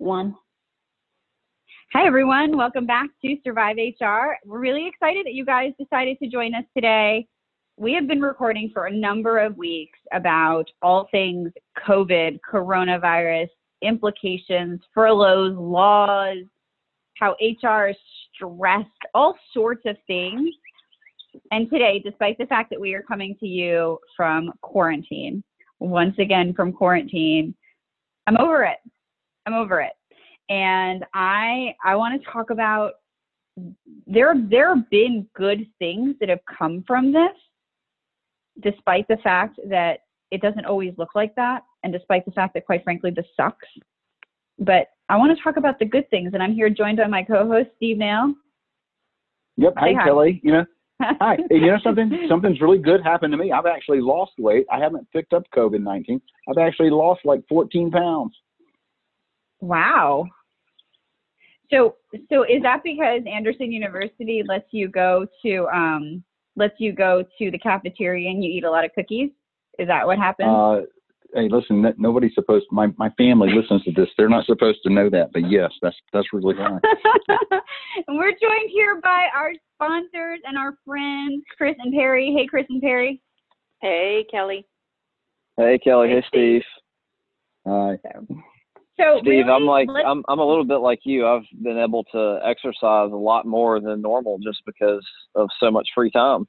one. Hi, everyone. Welcome back to Survive HR. We're really excited that you guys decided to join us today. We have been recording for a number of weeks about all things COVID, coronavirus, implications, furloughs, laws, how HR is stressed, all sorts of things. And today, despite the fact that we are coming to you from quarantine, once again from quarantine, I'm over it. I'm over it. And I I want to talk about there there have been good things that have come from this, despite the fact that it doesn't always look like that, and despite the fact that quite frankly this sucks. But I want to talk about the good things, and I'm here joined by my co-host Steve Nail. Yep. Hi, hi, Kelly. You know, hi. You know something? Something's really good happened to me. I've actually lost weight. I haven't picked up COVID nineteen. I've actually lost like 14 pounds. Wow. So, so is that because Anderson University lets you go to um, lets you go to the cafeteria and you eat a lot of cookies? Is that what happened? Uh, hey, listen, nobody's supposed. My my family listens to this. They're not supposed to know that, but yes, that's that's really fine. and we're joined here by our sponsors and our friends, Chris and Perry. Hey, Chris and Perry. Hey, Kelly. Hey, Kelly. Hey, Steve. Hi. So Steve, really, I'm like I'm I'm a little bit like you. I've been able to exercise a lot more than normal just because of so much free time.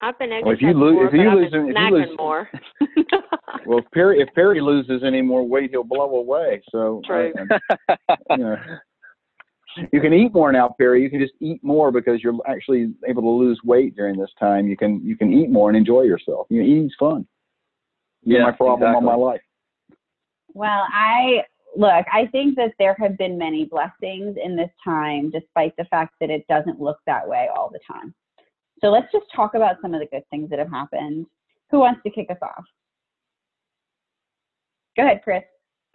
I've been well, if you lose, more, if you lose, if you lose more. well, if Perry if Perry loses any more weight, he'll blow away. So true. Uh, you, know, you can eat more now, Perry. You can just eat more because you're actually able to lose weight during this time. You can you can eat more and enjoy yourself. You know, eating's fun. you Yeah, my problem exactly. all my life. Well, I look, I think that there have been many blessings in this time, despite the fact that it doesn't look that way all the time. So let's just talk about some of the good things that have happened. Who wants to kick us off? Go ahead, Chris.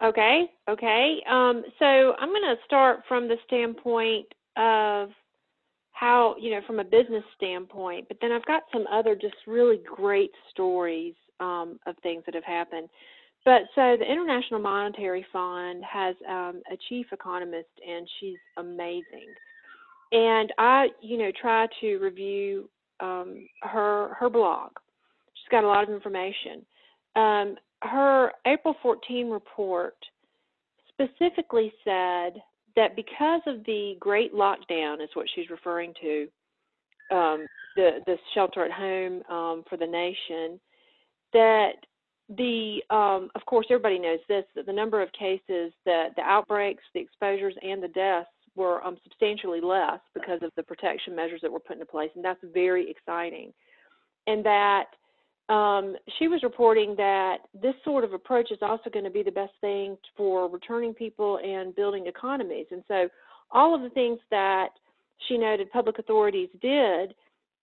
Okay, okay. Um, so I'm going to start from the standpoint of how, you know, from a business standpoint, but then I've got some other just really great stories um, of things that have happened. But so the International Monetary Fund has um, a chief economist, and she's amazing. And I, you know, try to review um, her her blog. She's got a lot of information. Um, her April 14 report specifically said that because of the great lockdown, is what she's referring to, um, the the shelter at home um, for the nation, that the um, of course everybody knows this that the number of cases that the outbreaks the exposures and the deaths were um, substantially less because of the protection measures that were put into place and that's very exciting. And that um, she was reporting that this sort of approach is also going to be the best thing for returning people and building economies. And so all of the things that she noted public authorities did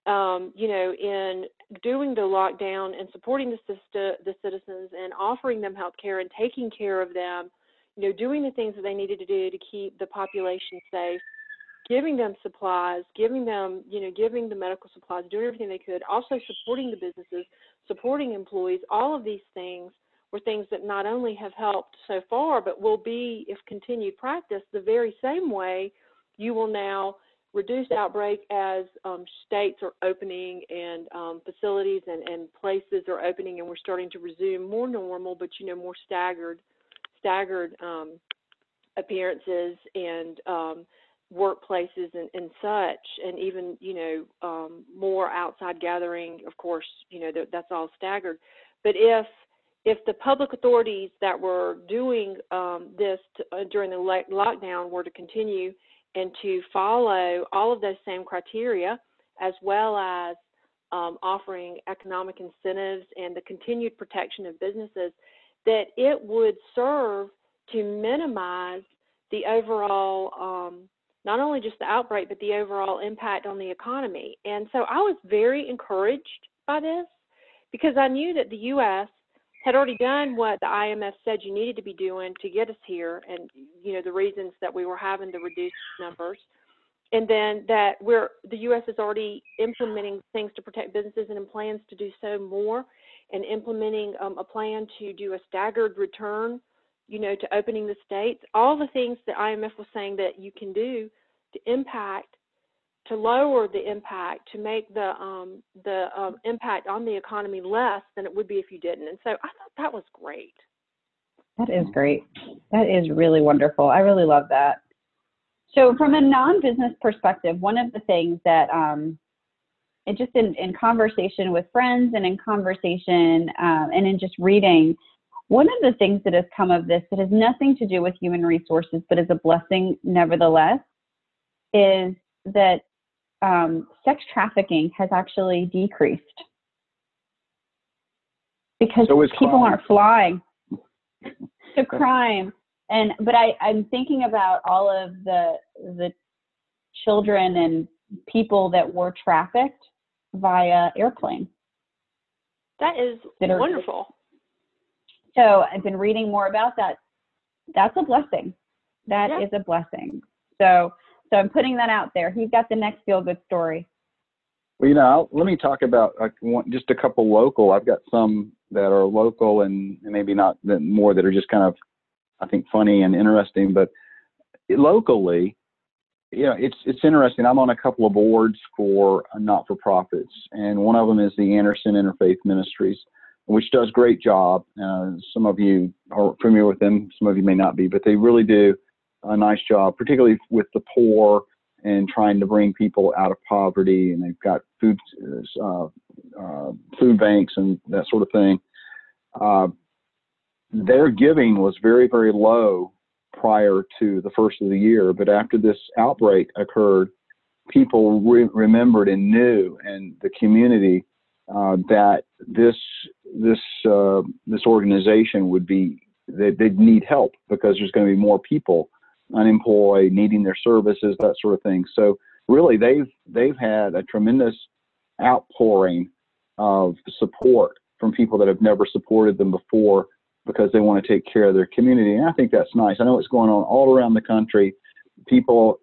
um, you know, in doing the lockdown and supporting the, the citizens and offering them health care and taking care of them, you know, doing the things that they needed to do to keep the population safe, giving them supplies, giving them, you know, giving the medical supplies, doing everything they could, also supporting the businesses, supporting employees, all of these things were things that not only have helped so far, but will be, if continued practice, the very same way you will now – reduced outbreak as um, states are opening and um, facilities and, and places are opening and we're starting to resume more normal but you know more staggered staggered um, appearances and um, workplaces and, and such. And even you know um, more outside gathering of course you know that's all staggered. But if if the public authorities that were doing um, this to, uh, during the lockdown were to continue and to follow all of those same criteria, as well as um, offering economic incentives and the continued protection of businesses, that it would serve to minimize the overall, um, not only just the outbreak, but the overall impact on the economy. And so I was very encouraged by this because I knew that the U.S had already done what the IMF said you needed to be doing to get us here, and you know the reasons that we were having the reduced numbers, and then that we're the U.S. is already implementing things to protect businesses and plans to do so more, and implementing um, a plan to do a staggered return you know, to opening the states, all the things that IMF was saying that you can do to impact, to lower the impact, to make the um, the um, impact on the economy less than it would be if you didn't. And so I thought that was great. That is great. That is really wonderful. I really love that. So, from a non-business perspective, one of the things that um, and just in, in conversation with friends and in conversation um, and in just reading, one of the things that has come of this that has nothing to do with human resources, but is a blessing nevertheless, is that um, sex trafficking has actually decreased because so people crime. aren't flying to crime. And but I, I'm thinking about all of the the children and people that were trafficked via airplane. That is that are, wonderful. So I've been reading more about that. That's a blessing. That yeah. is a blessing. So so I'm putting that out there. Who's got the next feel good story? Well, you know, I'll, let me talk about uh, just a couple local. I've got some that are local and maybe not more that are just kind of, I think, funny and interesting. But locally, you know, it's it's interesting. I'm on a couple of boards for not for profits, and one of them is the Anderson Interfaith Ministries, which does great job. Uh, some of you are familiar with them, some of you may not be, but they really do a nice job, particularly with the poor and trying to bring people out of poverty. And they've got food uh, uh, food banks and that sort of thing. Uh, their giving was very very low prior to the first of the year. But after this outbreak occurred, people re- remembered and knew, and the community uh, that this this uh, this organization would be they, would need help because there's going to be more people unemployed, needing their services, that sort of thing. So really, they've they've had a tremendous outpouring of support from people that have never supported them before because they want to take care of their community. And I think that's nice. I know it's going on all around the country. People,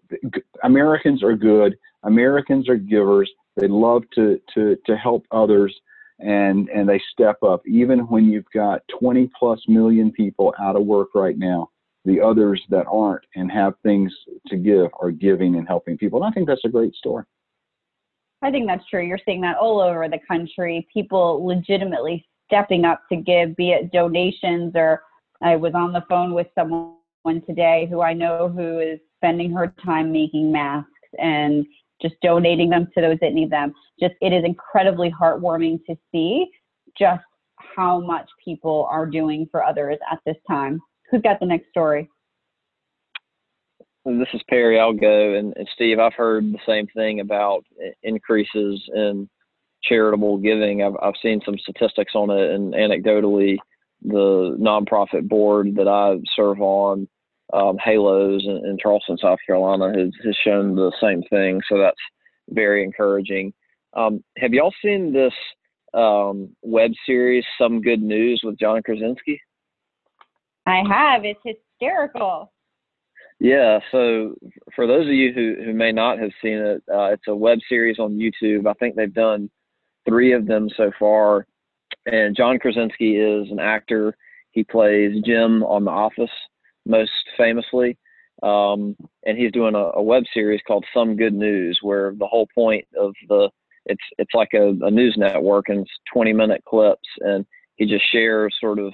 Americans are good. Americans are givers. They love to to to help others, and and they step up even when you've got 20 plus million people out of work right now. The others that aren't and have things to give are giving and helping people. And I think that's a great story. I think that's true. You're seeing that all over the country. People legitimately stepping up to give, be it donations or I was on the phone with someone today who I know who is spending her time making masks and just donating them to those that need them. Just it is incredibly heartwarming to see just how much people are doing for others at this time. Who's got the next story? This is Perry. I'll go. And, and Steve, I've heard the same thing about increases in charitable giving. I've, I've seen some statistics on it, and anecdotally, the nonprofit board that I serve on, um, Halos in, in, Charleston, South Carolina, has, has shown the same thing. So that's very encouraging. Um, have y'all seen this um, web series, Some Good News, with John Krasinski? I have. It's hysterical. Yeah, so for those of you who, who may not have seen it, uh, it's a web series on YouTube. I think they've done three of them so far. And John Krasinski is an actor. He plays Jim on The Office, most famously. Um, and he's doing a, a, web series called Some Good News, where the whole point of the it's it's like a, a news network and it's 20 minute clips, and he just shares sort of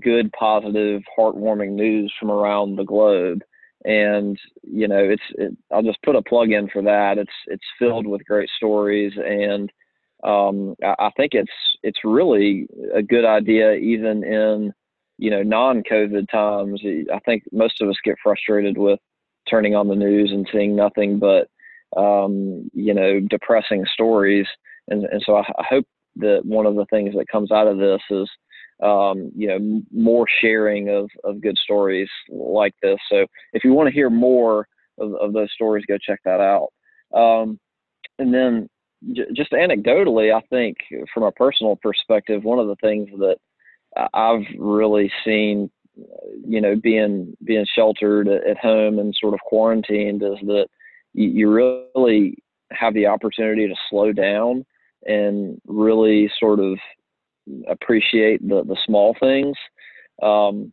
good, positive, heartwarming news from around the globe. And you know, it's it, I'll just put a plug in for that. It's it's filled with great stories and um, I, I think it's it's really a good idea even in you know non-COVID times. I think most of us get frustrated with turning on the news and seeing nothing but um, you know depressing stories, and and so I, I hope that one of the things that comes out of this is um, you know more sharing of of good stories like this. So if you want to hear more of, of those stories, go check that out. Um, and then just anecdotally, I think from a personal perspective, one of the things that I've really seen, you know, being being sheltered at home and sort of quarantined is that you really have the opportunity to slow down and really sort of appreciate the the small things. Um,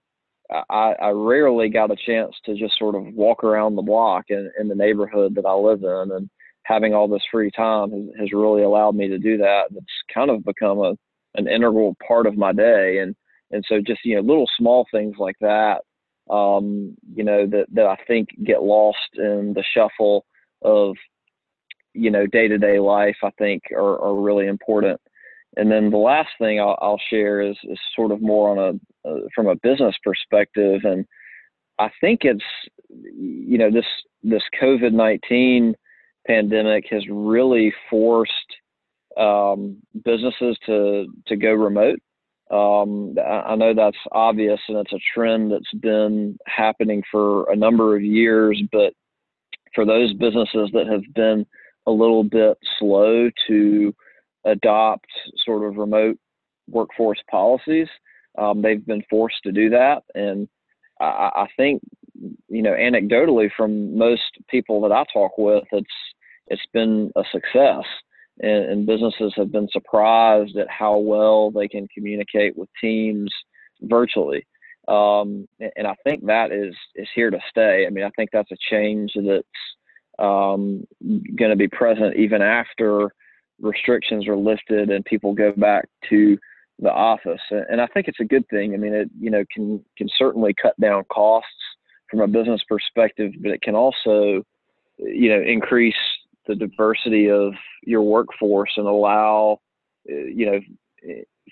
I, I rarely got a chance to just sort of walk around the block in, in the neighborhood that I live in. And having all this free time has, has really allowed me to do that. It's kind of become a, an integral part of my day. And, and so just, you know, little small things like that, um, you know, that, that I think get lost in the shuffle of, you know, day to day life, I think are, are really important. And then the last thing I'll, I'll share is, is sort of more on a, uh, from a business perspective. And I think it's, you know, this, this COVID-19 pandemic has really forced um, businesses to, to go remote. Um, I know that's obvious and it's a trend that's been happening for a number of years, but for those businesses that have been a little bit slow to adopt sort of remote workforce policies. Um, they've been forced to do that, and I, I, think, you know, anecdotally from most people that I talk with, it's it's been a success, and, and businesses have been surprised at how well they can communicate with teams virtually. Um, and I think that is is here to stay. I mean, I think that's a change that's um, going to be present even after restrictions are lifted and people go back to the office. And I think it's a good thing. I mean, it you know can can certainly cut down costs from a business perspective, but it can also you know increase the diversity of your workforce and allow uh, you know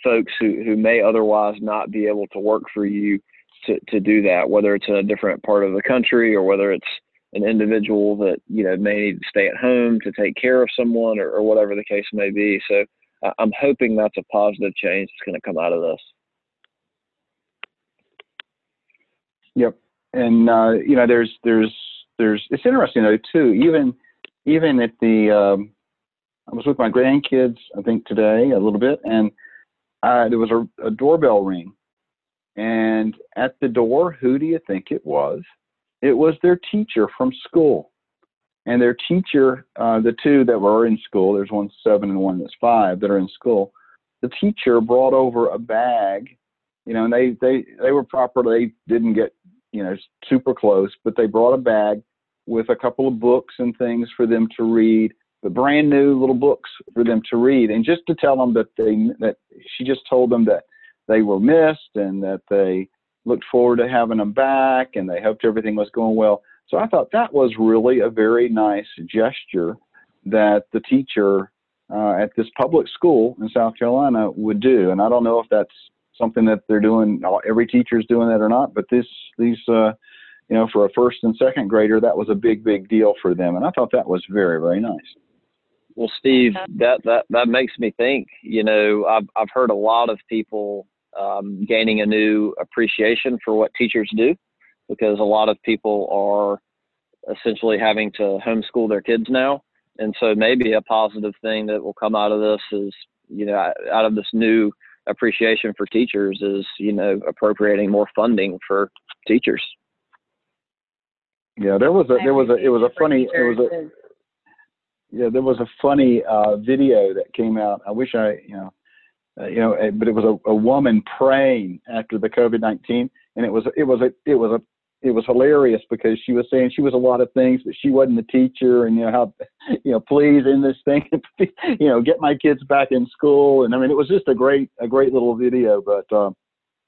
folks who, who may otherwise not be able to work for you to, to do that, whether it's in a different part of the country or whether it's an individual that you know may need to stay at home to take care of someone or, or whatever the case may be. So I'm hoping that's a positive change that's going to come out of this. Yep, and uh, you know there's there's there's it's interesting though too. Even even at the um, I was with my grandkids I think today a little bit, and uh, there was a, a doorbell ring, and at the door, who do you think it was? It was their teacher from school. And their teacher, uh, the two that were in school, there's one seven and one that's five that are in school. The teacher brought over a bag, you know, and they they they were proper. They didn't get you know super close, but they brought a bag with a couple of books and things for them to read, the brand new little books for them to read, and just to tell them that they that she just told them that they were missed and that they looked forward to having them back and they hoped everything was going well. So I thought that was really a very nice gesture that the teacher uh, at this public school in South Carolina would do. And I don't know if that's something that they're doing, every teacher's doing that or not, but this, these, uh, you know, for a first and second grader, that was a big, big deal for them. And I thought that was very, very nice. Well, Steve, that, that, that makes me think, you know, I've, I've heard a lot of people um, gaining a new appreciation for what teachers do because a lot of people are essentially having to homeschool their kids now. And so maybe a positive thing that will come out of this is, you know, out of this new appreciation for teachers is, you know, appropriating more funding for teachers. Yeah, there was a there was a it was a funny it was a yeah there was a funny uh, video that came out. I wish I you know uh, you know, but it was a, a woman praying after the COVID nineteen, and it was it was a it was a it was hilarious because she was saying she was a lot of things, but she wasn't a teacher, and you know how, you know, please in this thing, you know, get my kids back in school, and I mean it was just a great a great little video. But um,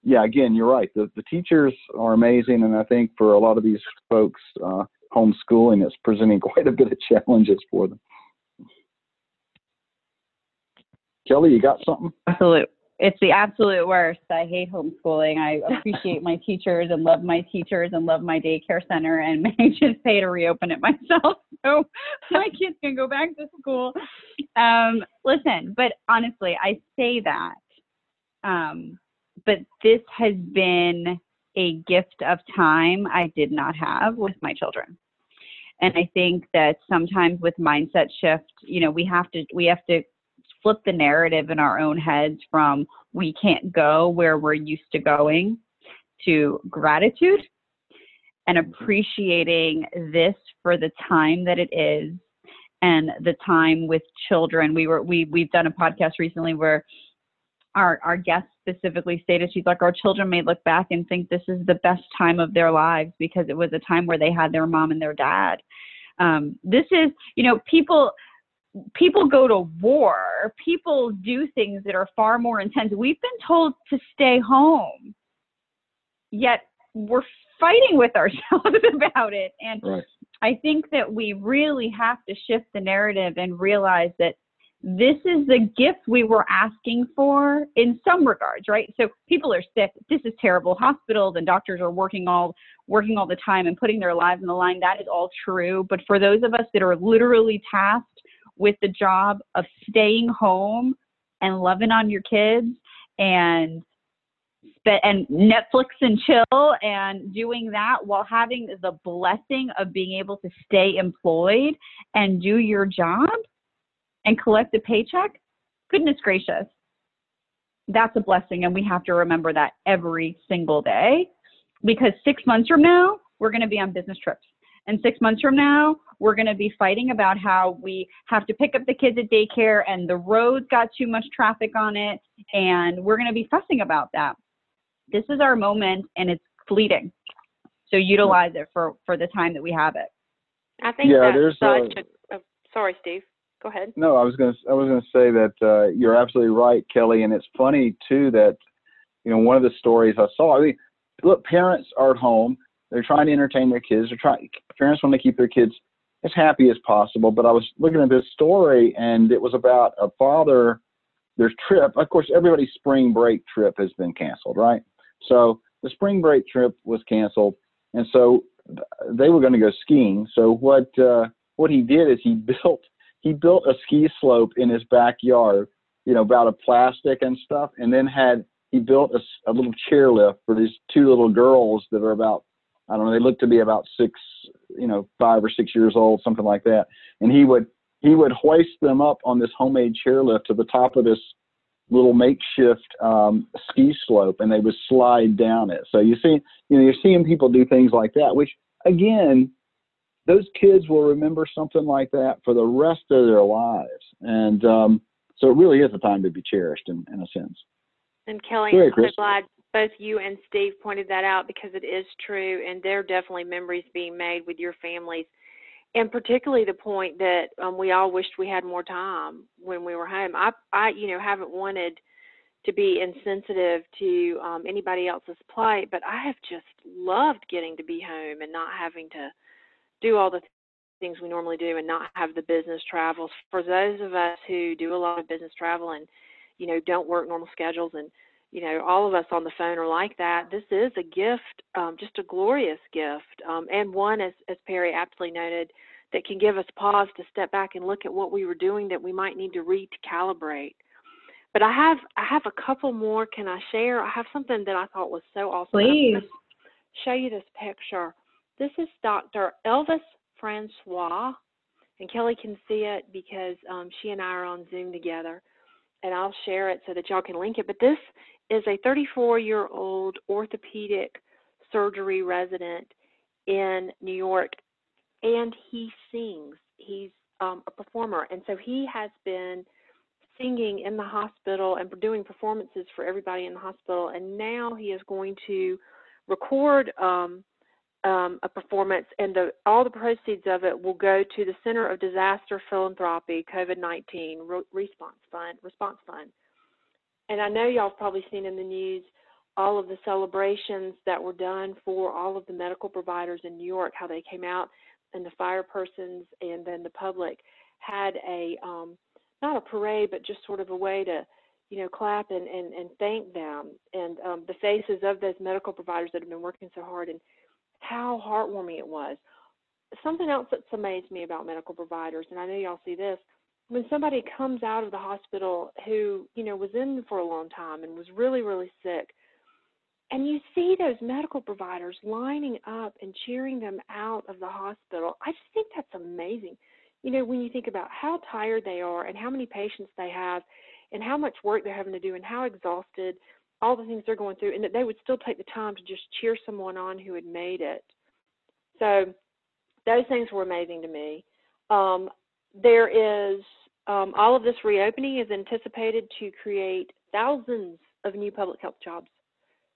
yeah, again, you're right. The the teachers are amazing, and I think for a lot of these folks, uh, homeschooling is presenting quite a bit of challenges for them. Kelly, you got something? Absolute. It's the absolute worst. I hate homeschooling. I appreciate my teachers and love my teachers and love my daycare center and may just pay to reopen it myself so my kids can go back to school. Um, listen, but honestly, I say that. Um, but this has been a gift of time I did not have with my children. And I think that sometimes with mindset shift, you know, we have to we have to flip the narrative in our own heads from we can't go where we're used to going to gratitude and appreciating this for the time that it is and the time with children we were we we've done a podcast recently where our, our guest specifically stated, she's like, our children may look back and think this is the best time of their lives because it was a time where they had their mom and their dad. Um, this is, you know, people, people go to war, people do things that are far more intense. We've been told to stay home, yet we're fighting with ourselves about it. And Right. I think that we really have to shift the narrative and realize that this is the gift we were asking for in some regards, right? So people are sick. This is terrible. Hospitals and doctors are working all working all the time and putting their lives on the line. That is all true. But for those of us that are literally tasked with the job of staying home and loving on your kids and and Netflix and chill and doing that while having the blessing of being able to stay employed and do your job and collect a paycheck, goodness gracious, that's a blessing. And we have to remember that every single day because six months from now, we're going to be on business trips. And six months from now, we're going to be fighting about how we have to pick up the kids at daycare and the roads got too much traffic on it. And we're going to be fussing about that. This is our moment and it's fleeting. So utilize it for, for the time that we have it. I think Yeah, that's there's such a- a, oh, sorry, Steve. Go ahead. No, I was gonna I was gonna say that uh, you're absolutely right, Kelly, and it's funny too that you know one of the stories I saw. I mean, look, parents are at home. They're trying to entertain their kids. They're trying. Parents want to keep their kids as happy as possible. But I was looking at this story, and it was about a father. Their trip. Of course, everybody's spring break trip has been canceled, right? So the spring break trip was canceled, and so they were going to go skiing. So what uh, what he did is he built he built a ski slope in his backyard, you know, about a plastic and stuff, and then had he built a little chairlift for these two little girls that are about I don't know, they look to be about six, you know, five or six years old, something like that. And he would he would hoist them up on this homemade chairlift to the top of this little makeshift um, ski slope, and they would slide down it. So you see, you know, you're seeing people do things like that, which again, those kids will remember something like that for the rest of their lives. And um, so it really is a time to be cherished in, in a sense. And Kelly, Go I'm so glad both you and Steve pointed that out because it is true, and there are definitely memories being made with your families, and particularly the point that um, we all wished we had more time when we were home. I, I, you know, haven't wanted to be insensitive to um, anybody else's plight, but I have just loved getting to be home and not having to do all the things we normally do and not have the business travels. For those of us who do a lot of business travel and you know don't work normal schedules and you know all of us on the phone are like that. This is a gift um, just a glorious gift um, and one as, as perry aptly noted that can give us pause to step back and look at what we were doing that we might need to recalibrate. But i have i have a couple more. Can i share? I have something that i thought was so awesome. Please. show you this picture. This is dr elvis francois and kelly can see it because um, she and i are on zoom together and I'll share it so that y'all can link it. But this is a 34 year old orthopedic surgery resident in New York, and he sings. He's um, a performer, and so he has been singing in the hospital and doing performances for everybody in the hospital. And now he is going to record um, um, a performance, and the, all the proceeds of it will go to the Center of Disaster Philanthropy COVID 19 Re- Response Fund. Response Fund. And I know y'all have probably seen in the news all of the celebrations that were done for all of the medical providers in New York, how they came out and the fire persons and then the public had a um, not a parade, but just sort of a way to you know clap and and, and thank them and um, the faces of those medical providers that have been working so hard and how heartwarming it was. Something else that's amazed me about medical providers, and I know y'all see this, when somebody comes out of the hospital who, you know, was in for a long time and was really, really sick, and you see those medical providers lining up and cheering them out of the hospital, I just think that's amazing. You know, when you think about how tired they are and how many patients they have and how much work they're having to do and how exhausted all the things they're going through, and that they would still take the time to just cheer someone on who had made it. So those things were amazing to me. Um, there is um, all of this reopening is anticipated to create thousands of new public health jobs.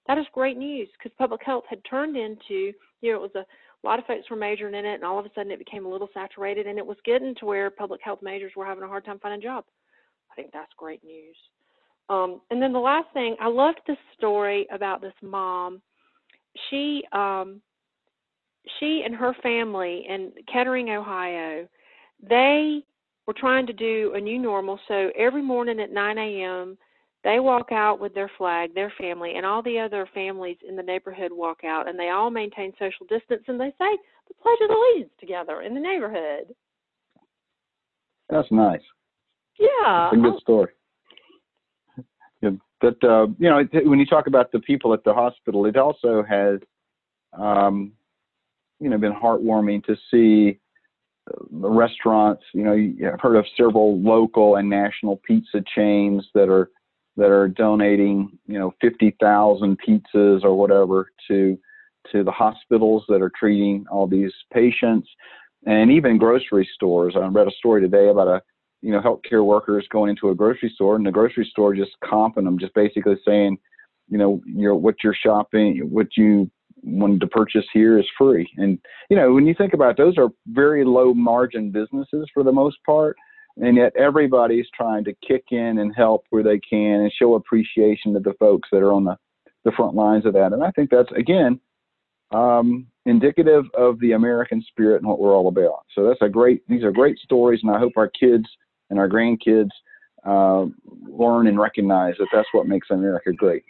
That is great news because public health had turned into, you know, it was a, lot of folks were majoring in it, and all of a sudden it became a little saturated, and it was getting to where public health majors were having a hard time finding a job. I think that's great news. Um, and then the last thing, I loved this story about this mom. She um, she and her family in Kettering, Ohio, they were trying to do a new normal. So every morning at 9 a.m., they walk out with their flag, their family, and all the other families in the neighborhood walk out, and they all maintain social distance and they say the Pledge of Allegiance together in the neighborhood. That's nice. Yeah. It's a good story. Yeah, but uh, you know, when you talk about the people at the hospital, it also has, um, you know, been heartwarming to see restaurants. You know, I've heard of several local and national pizza chains that are that are donating, you know, 50,000 pizzas or whatever to to the hospitals that are treating all these patients, and even grocery stores. I read a story today about a you know healthcare workers going into a grocery store and the grocery store just comping them, just basically saying, you know, you're what you're shopping, what you wanted to purchase here is free. And you know, when you think about it, those are very low margin businesses for the most part and yet everybody's trying to kick in and help where they can and show appreciation to the folks that are on the, the front lines of that. And I think that's again um, indicative of the American spirit and what we're all about. So that's a great. These are great stories, and I hope our kids and our grandkids uh, learn and recognize that that's what makes America great.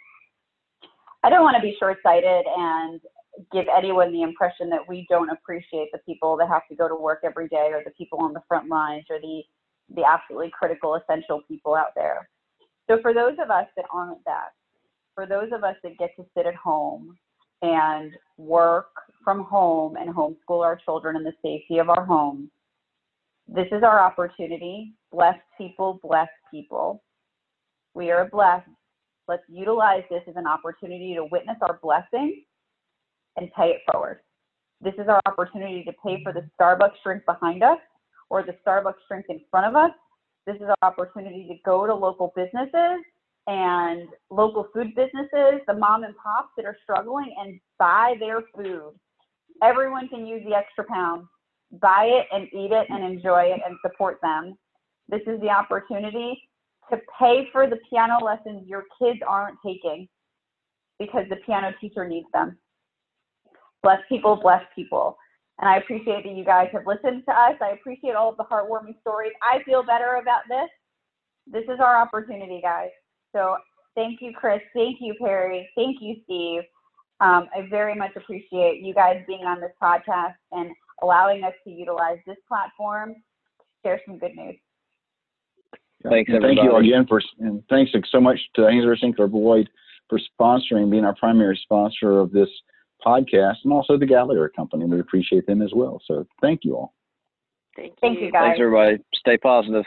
I don't want to be short-sighted and give anyone the impression that we don't appreciate the people that have to go to work every day or the people on the front lines or the the absolutely critical, essential people out there. So for those of us that aren't that, for those of us that get to sit at home and work from home and homeschool our children in the safety of our homes, this is our opportunity. Blessed people, blessed people. We are blessed. Let's utilize this as an opportunity to witness our blessing and pay it forward. This is our opportunity to pay for the Starbucks drink behind us or the Starbucks drink in front of us. This is our opportunity to go to local businesses and local food businesses, the mom and pops that are struggling, and buy their food. Everyone can use the extra pound. Buy it and eat it and enjoy it and support them. This is the opportunity to pay for the piano lessons your kids aren't taking because the piano teacher needs them. Bless people, bless people. And I appreciate that you guys have listened to us. I appreciate all of the heartwarming stories. I feel better about this. This is our opportunity, guys. So thank you, Chris. Thank you, Perry. Thank you, Steve. Um, I very much appreciate you guys being on this podcast and allowing us to utilize this platform to share some good news. Thanks, everybody. Thank you again for, and thanks so much to Ainsworth Sinclair Boyd for sponsoring, being our primary sponsor of this podcast, and also the Gallagher Company. We appreciate them as well. So thank you all. Thank you. Thank you, guys. Thanks, everybody. Stay positive.